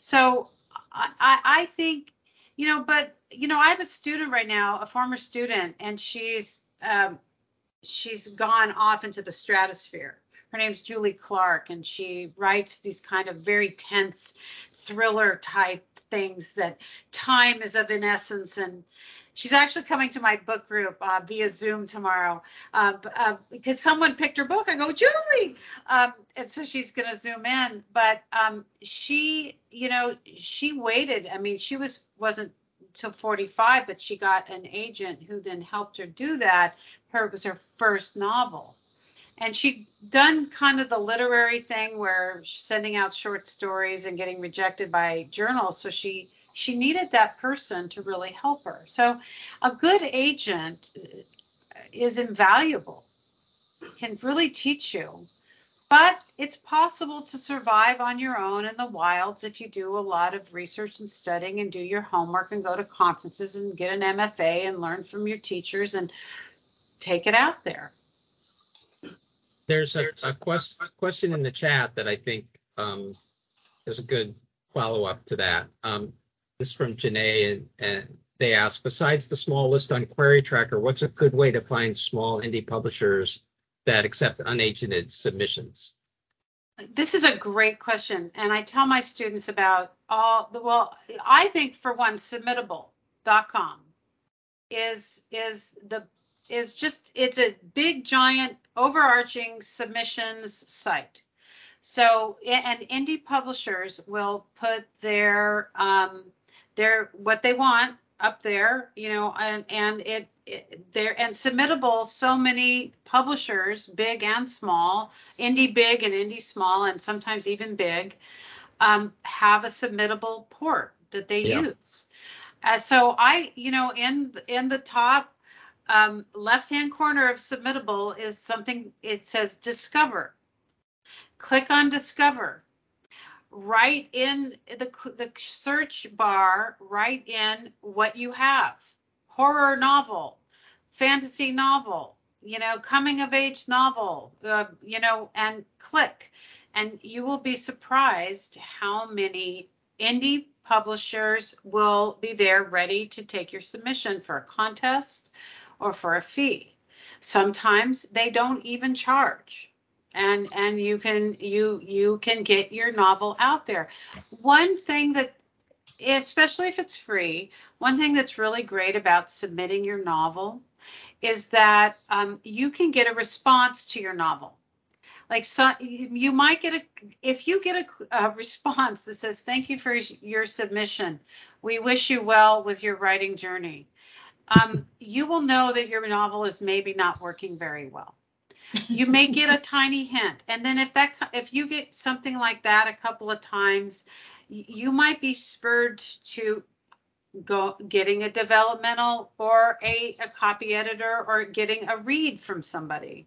S2: So I, I think, you know, but you know, I have a student right now, a former student, and she's um, she's gone off into the stratosphere. Her name's Julie Clark, and she writes these kind of very tense thriller type things that time is of an essence and She's actually coming to my book group uh, via Zoom tomorrow uh, uh, because someone picked her book. I go, Julie, um, and so she's going to Zoom in. But um, she, you know, she waited. I mean, she was wasn't till 45, but she got an agent who then helped her do that. Her was her first novel. And she'd done kind of the literary thing where she's sending out short stories and getting rejected by journals. So she she needed that person to really help her. So a good agent is invaluable, can really teach you. But it's possible to survive on your own in the wilds if you do a lot of research and studying and do your homework and go to conferences and get an MFA and learn from your teachers and take it out there.
S1: There's a, a quest, question in the chat that I think um, is a good follow up to that. Um, this is from Janae, and, and they ask, besides the small list on Query Tracker, what's a good way to find small indie publishers that accept unagented submissions?
S2: This is a great question, and I tell my students about all the well. I think for one, submittable.com is is the is just it's a big giant overarching submissions site. So and indie publishers will put their um, they're what they want up there, you know, and and it, it there and submittable. So many publishers, big and small, indie big and indie small, and sometimes even big, um, have a submittable port that they yeah. use. Uh, so I, you know, in in the top um, left hand corner of submittable is something. It says discover. Click on discover write in the the search bar, write in what you have. Horror novel, fantasy novel, you know, coming of age novel, uh, you know, and click. And you will be surprised how many indie publishers will be there ready to take your submission for a contest or for a fee. Sometimes they don't even charge. And and you can you you can get your novel out there. One thing that especially if it's free, one thing that's really great about submitting your novel is that um, you can get a response to your novel. Like so, you might get a if you get a, a response that says thank you for your submission. We wish you well with your writing journey. Um, you will know that your novel is maybe not working very well. You may get a tiny hint, and then if that if you get something like that a couple of times, you might be spurred to go getting a developmental or a, a copy editor or getting a read from somebody.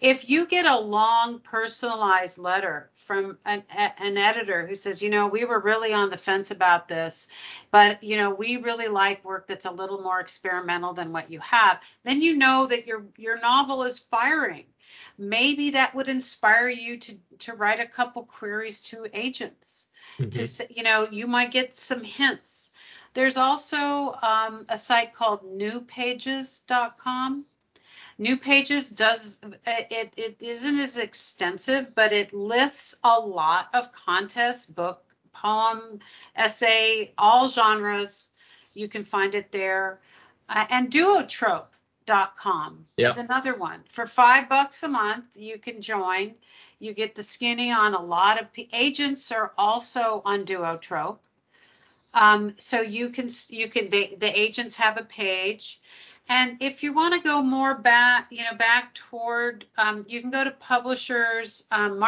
S2: If you get a long personalized letter from an, an editor who says, you know, we were really on the fence about this, but you know, we really like work that's a little more experimental than what you have, then you know that your your novel is firing. Maybe that would inspire you to to write a couple queries to agents. Mm-hmm. To you know, you might get some hints there's also um, a site called newpages.com. New Pages does it, it isn't as extensive, but it lists a lot of contests, book, poem, essay, all genres. You can find it there. Uh, and duotrope.com yep. is another one. For five bucks a month, you can join. You get the skinny on a lot of agents are also on Duotrope. Um, so you can you can the, the agents have a page, and if you want to go more back, you know, back toward, um, you can go to Publishers um.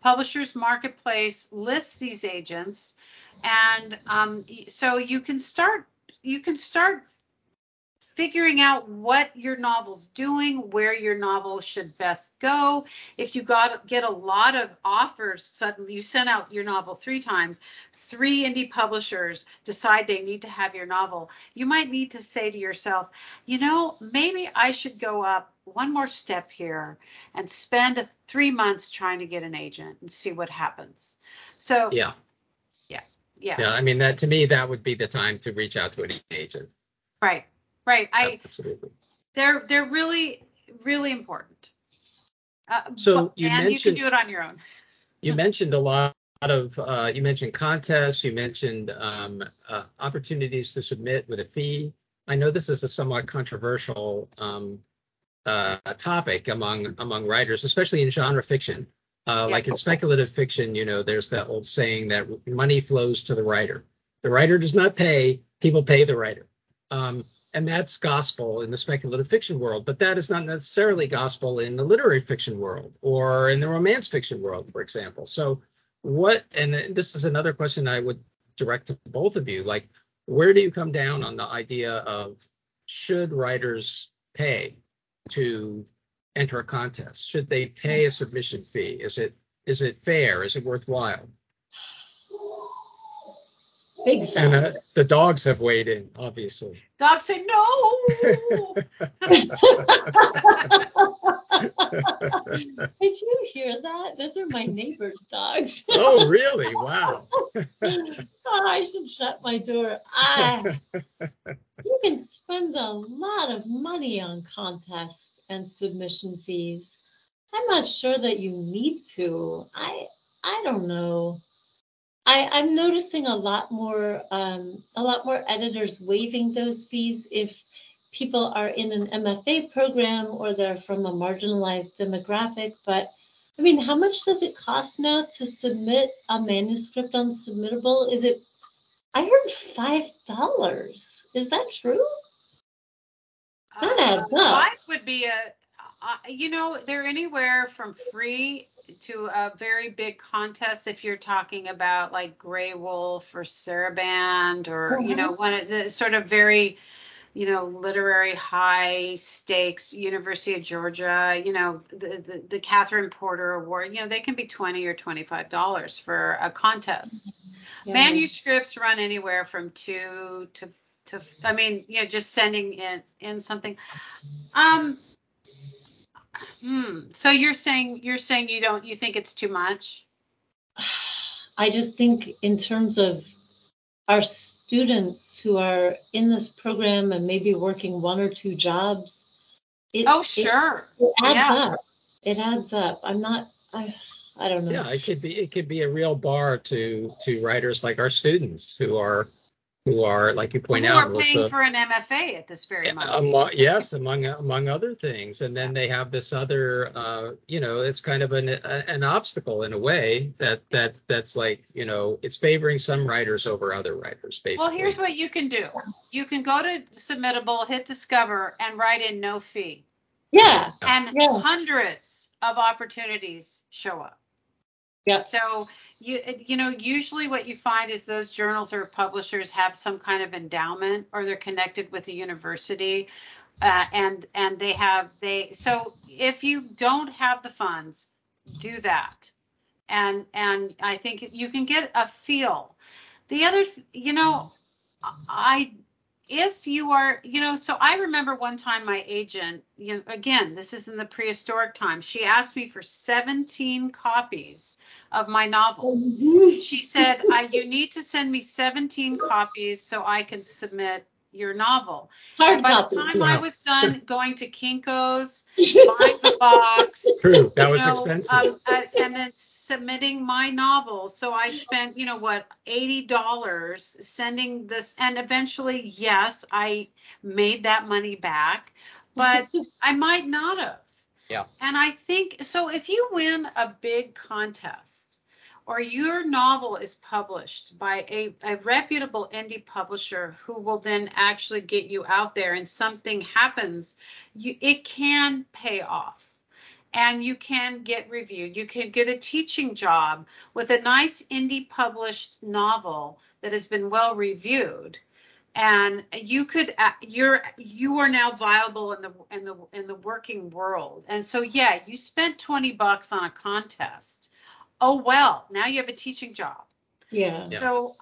S2: Publishers Marketplace lists these agents, and um, so you can start you can start figuring out what your novel's doing, where your novel should best go. If you got get a lot of offers, suddenly you sent out your novel three times, three indie publishers decide they need to have your novel, you might need to say to yourself, you know, maybe I should go up one more step here and spend three months trying to get an agent and see what happens. So
S1: yeah,
S2: yeah, yeah.
S1: Yeah, I mean that to me that would be the time to reach out to an agent.
S2: Right. Right. I absolutely. They're they're really really important.
S1: Uh, so you
S2: and
S1: mentioned
S2: you can do it on your own.
S1: you mentioned a lot of uh, you mentioned contests, you mentioned um, uh, opportunities to submit with a fee. I know this is a somewhat controversial um, uh, topic among among writers, especially in genre fiction. Uh, yeah. Like in speculative fiction, you know, there's that old saying that money flows to the writer. The writer does not pay; people pay the writer. Um, and that's gospel in the speculative fiction world but that is not necessarily gospel in the literary fiction world or in the romance fiction world for example. So what and this is another question i would direct to both of you like where do you come down on the idea of should writers pay to enter a contest? Should they pay a submission fee? Is it is it fair? Is it worthwhile
S3: Big
S1: And uh, the dogs have weighed in, obviously.
S2: Dogs say no.
S3: Did you hear that? Those are my neighbor's dogs.
S1: oh, really? Wow.
S3: oh, I should shut my door. Ah, you can spend a lot of money on contests and submission fees. I'm not sure that you need to. I I don't know. I, am noticing a lot more um, a lot more editors waiving those fees if people are in an MFA program or they're from a marginalized demographic. But I mean, how much does it cost now to submit a manuscript on Submittable? Is it? I heard five dollars. Is that true?
S2: That adds uh, up. Five would be a. Uh, you know, they're anywhere from free to a very big contest if you're talking about like Graywolf or Sarabande or mm-hmm. you know one of the sort of very you know, literary high stakes, University of Georgia, you know, the, the, the Katherine Porter Award, you know, they can be 20 or $25 for a contest. Yeah. Manuscripts run anywhere from two to, to, I mean, you know, just sending in, in something. Um, hmm. So you're saying, you're saying you don't, you think it's too much?
S3: I just think in terms of our students who are in this program and maybe working one or two jobs.
S2: It, oh, sure.
S3: It, it adds yeah. up. It adds up. I'm not. I. I don't know.
S1: Yeah, it could be. It could be a real bar to to writers like our students who are who are, like you point
S2: who
S1: out,
S2: are paying for an MFA at this very moment.
S1: Among, yes, among among other things, and then they have this other, uh, you know, it's kind of an an obstacle in a way that that that's like, you know, it's favoring some writers over other writers, basically.
S2: Well, here's what you can do: you can go to Submittable, hit Discover, and write in no fee.
S3: Yeah.
S2: And
S3: yeah.
S2: hundreds of opportunities show up.
S3: Yeah.
S2: So you you know usually what you find is those journals or publishers have some kind of endowment or they're connected with a university uh, and and they have they so if you don't have the funds do that and and I think you can get a feel. The others you know I if you are, you know, so I remember one time my agent, you know, again, this is in the prehistoric time, she asked me for 17 copies of my novel. Mm-hmm. She said, I, you need to send me 17 copies so I can submit your novel. Hard and by copy. the time yeah. I was done going to Kinko's, buying the box,
S1: true, that was know, expensive, um,
S2: and then submitting my novel. So I spent, you know, what, eighty dollars sending this, and eventually, yes, I made that money back, but I might not have.
S1: Yeah.
S2: And I think so. If you win a big contest or your novel is published by a, a, reputable indie publisher who will then actually get you out there and something happens, you, it can pay off. And you can get reviewed. You can get a teaching job with a nice indie published novel that has been well reviewed and you could uh, you're you are now viable in the in the in the working world and so yeah you spent 20 bucks on a contest oh well, now you have a teaching job.
S3: Yeah.
S2: So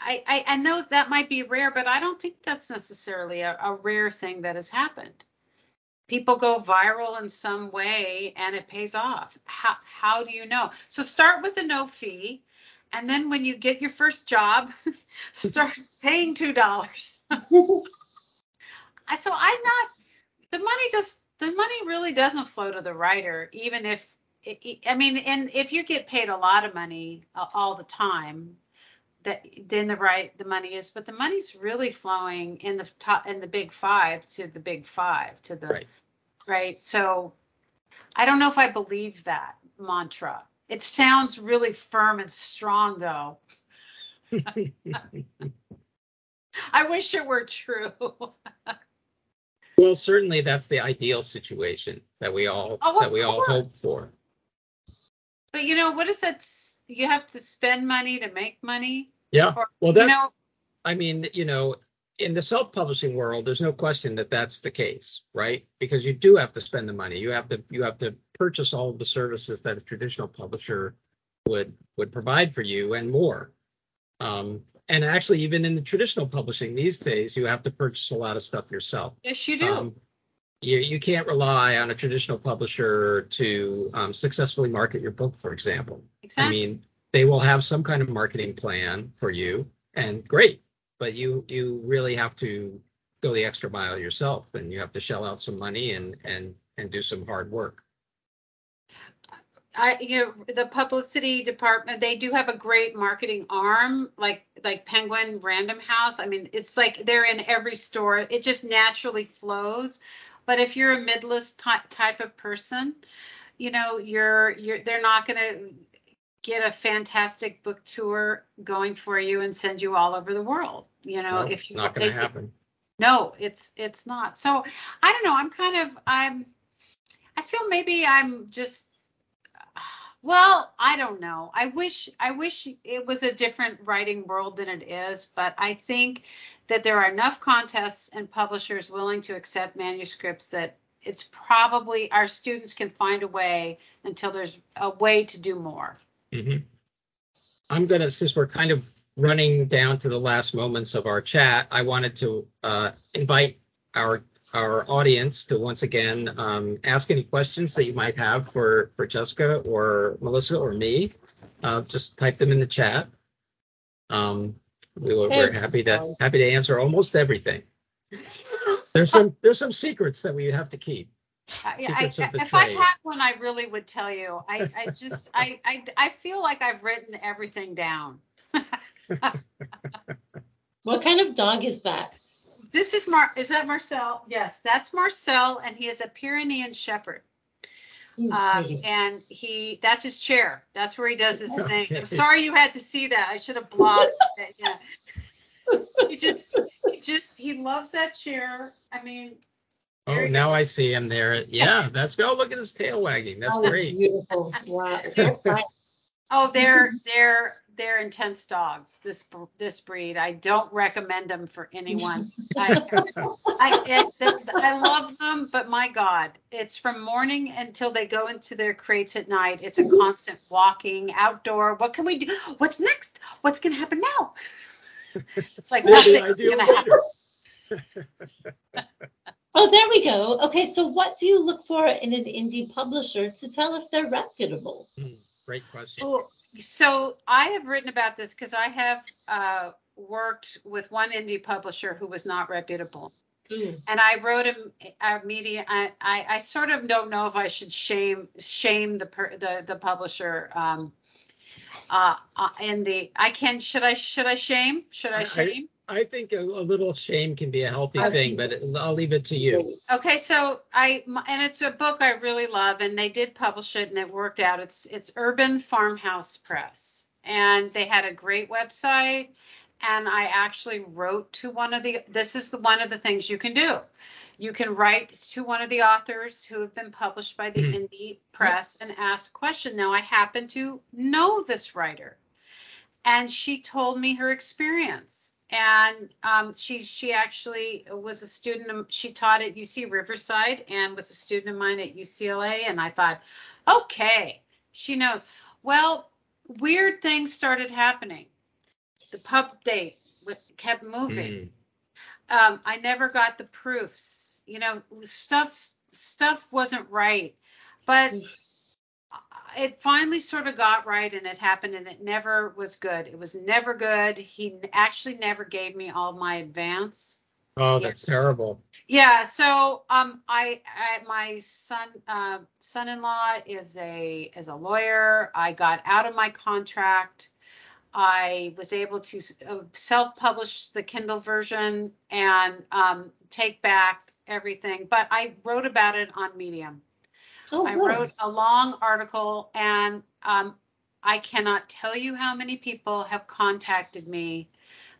S2: I, I and those that might be rare, but I don't think that's necessarily a, a rare thing that has happened. People go viral in some way and it pays off. How how do you know? So start with a no fee. And then when you get your first job, start paying two dollars. so I'm not the money just the money really doesn't flow to the writer, even if I mean, and if you get paid a lot of money uh, all the time, that then the right the money is, but the money's really flowing in the top in the big five to the big five to the
S1: right.
S2: right. So I don't know if I believe that mantra. It sounds really firm and strong though. I wish it were true.
S1: well, certainly that's the ideal situation that we all oh, that we course. all hope for.
S2: But you know, what is that? You have to spend money to make money.
S1: Yeah. Or, well, that's. You know, I mean, you know, in the self-publishing world, there's no question that that's the case, right? Because you do have to spend the money. You have to you have to purchase all of the services that a traditional publisher would would provide for you and more. Um, and actually, even in the traditional publishing these days, you have to purchase a lot of stuff yourself.
S2: Yes, you do. Um,
S1: you, you can't rely on a traditional publisher to um, successfully market your book, for example.
S2: Exactly.
S1: I mean, they will have some kind of marketing plan for you, and great, but you you really have to go the extra mile yourself, and you have to shell out some money and and and do some hard work.
S2: I you know the publicity department they do have a great marketing arm like like Penguin Random House. I mean it's like they're in every store. It just naturally flows. But if you're a midlist ty- type of person, you know, you're you're they're not going to get a fantastic book tour going for you and send you all over the world. You know,
S1: no,
S2: if
S1: you not going to happen.
S2: No, it's it's not. So I don't know. I'm kind of I'm I feel maybe I'm just well, I don't know. I wish I wish it was a different writing world than it is, but I think that there are enough contests and publishers willing to accept manuscripts that it's probably our students can find a way until there's a way to do more.
S1: Mm-hmm. I'm gonna since we're kind of running down to the last moments of our chat, I wanted to uh, invite our our audience to once again um, ask any questions that you might have for for Jessica or Melissa or me. Uh, just type them in the chat. Um, we, are happy to happy to answer almost everything. There's some there's some secrets that we have to keep.
S2: I, I, if trade. I had one, I really would tell you. I, I just I, I I feel like I've written everything down.
S3: what kind of dog is that?
S2: This is Mar. Is that Marcel? Yes, that's Marcel, and he is a Pyrenean Shepherd. Um, and he that's his chair. That's where he does his okay. thing. I'm sorry you had to see that. I should have blocked it. Yeah. he just he just he loves that chair. I mean
S1: Oh, now I see him there. Yeah, that's go. Oh, look at his tail wagging. That's oh, great. Beautiful. Wow.
S2: oh, they're they're they're intense dogs. This this breed. I don't recommend them for anyone. I I, it, I love them, but my God, it's from morning until they go into their crates at night. It's a constant walking outdoor. What can we do? What's next? What's gonna happen now? It's like nothing's gonna happen.
S3: Oh, there we go. Okay, so what do you look for in an indie publisher to tell if they're reputable?
S1: Mm, great question.
S2: So I have written about this because I have uh, worked with one indie publisher who was not reputable. Mm. And I wrote a, a media. I, I, I, sort of don't know if I should shame shame the per, the the publisher. Um, uh, uh, in the I can should I should I shame should I shame?
S1: I think a, a, little shame can be a healthy thing, but it, I'll leave it to you.
S2: Okay, so I and it's a book I really love, and they did publish it, and it worked out. It's it's Urban Farmhouse Press, and they had a great website. And I actually wrote to one of the. This is the one of the things you can do. You can write to one of the authors who have been published by the mm. indie press and ask question. Now I happen to know this writer, and she told me her experience and um, she she actually was a student. Of, she taught at UC Riverside and was a student of mine at UCLA. And I thought, okay, she knows. Well, weird things started happening. The pub date kept moving. Mm. Um, I never got the proofs. You know, stuff stuff wasn't right. But it finally sort of got right and it happened and it never was good. It was never good. He actually never gave me all my advance.
S1: Oh, that's yeah. terrible.
S2: Yeah. So, um, I, I my son, uh, son-in-law is a is a lawyer. I got out of my contract. I was able to uh, self-publish the Kindle version and um, take back everything, but I wrote about it on Medium. Oh, I wrote a long article, and um, I cannot tell you how many people have contacted me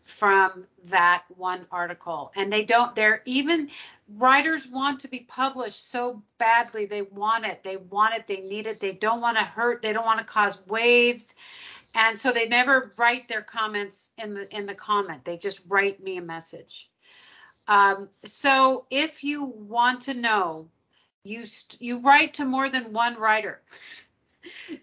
S2: from that one article. And they don't, they're even, writers want to be published so badly. They want it. They want it. They need it. They don't want to hurt. They don't want to cause waves. And so they never write their comments in the in the comment. They just write me a message. Um, so if you want to know you st- you write to more than one writer.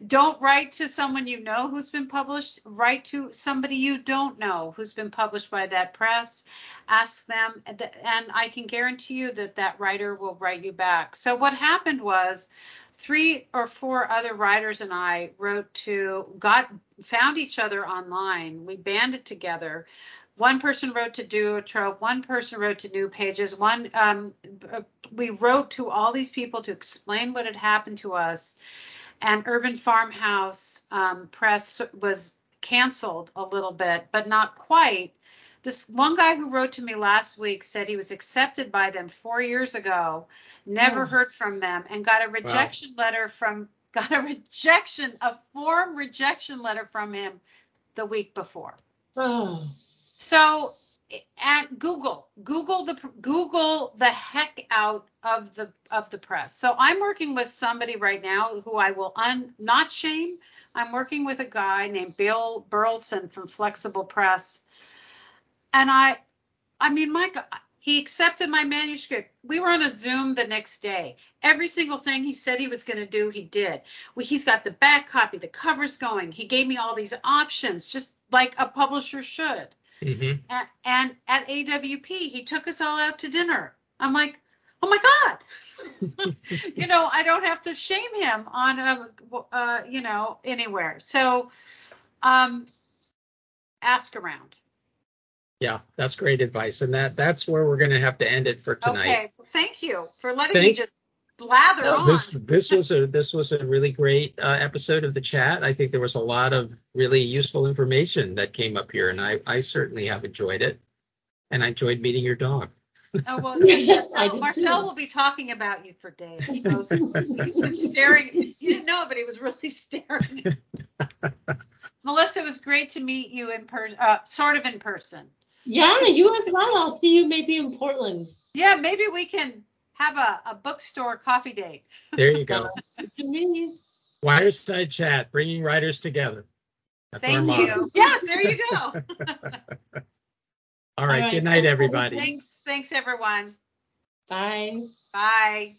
S2: don't write to someone you know who's been published. Write to somebody you don't know who's been published by that press. Ask them, and I can guarantee you that that writer will write you back. So what happened was three or four other writers and I wrote to got found each other online. We banded together one person wrote to Duotrope, one person wrote to New Pages, one um, we wrote to all these people to explain what had happened to us. And Urban Farmhouse um, Press was canceled a little bit, but not quite. This one guy who wrote to me last week said he was accepted by them four years ago, never oh. heard from them, and got a rejection wow. letter from got a rejection, a form rejection letter from him the week before. Oh. So at Google, Google the Google the heck out of the of the press. So I'm working with somebody right now who I will un, not shame. I'm working with a guy named Bill Burleson from Flexible Press, and I I mean, my God, he accepted my manuscript. We were on a Zoom the next day. Every single thing he said he was going to do, he did. Well, he's got the back copy, the cover's going. He gave me all these options, just like a publisher should.
S1: Mm-hmm.
S2: And, and at AWP, he took us all out to dinner. I'm like, oh my God. you know, I don't have to shame him on, a, uh, you know, anywhere. So, um, ask around.
S1: Yeah, that's great advice, and that that's where we're going to have to end it for tonight.
S2: Okay, well, thank you for letting
S1: Thank-
S2: me just blather on.
S1: This this was a this was a really great uh, episode of the chat. I think there was a lot of really useful information that came up here, and I I certainly have enjoyed it, and I enjoyed meeting your dog.
S2: Oh well,
S3: Yes, I
S2: Marcel, Marcel
S3: too.
S2: will be talking about you for days. He goes- He's been staring. You didn't know, but he was really staring. Melissa, it was great to meet you in person, uh, sort of in person.
S3: Yeah, you as well. I'll see you maybe in Portland.
S2: Yeah, maybe we can have a, a bookstore coffee date.
S1: There you go.
S3: To me.
S1: Wireside chat, bringing writers together. That's our
S2: Thank
S1: motto.
S2: you. Yes, there you go.
S1: All right.
S3: All right.
S1: Good night, everybody.
S2: thanks, thanks everyone.
S3: Bye.
S2: Bye.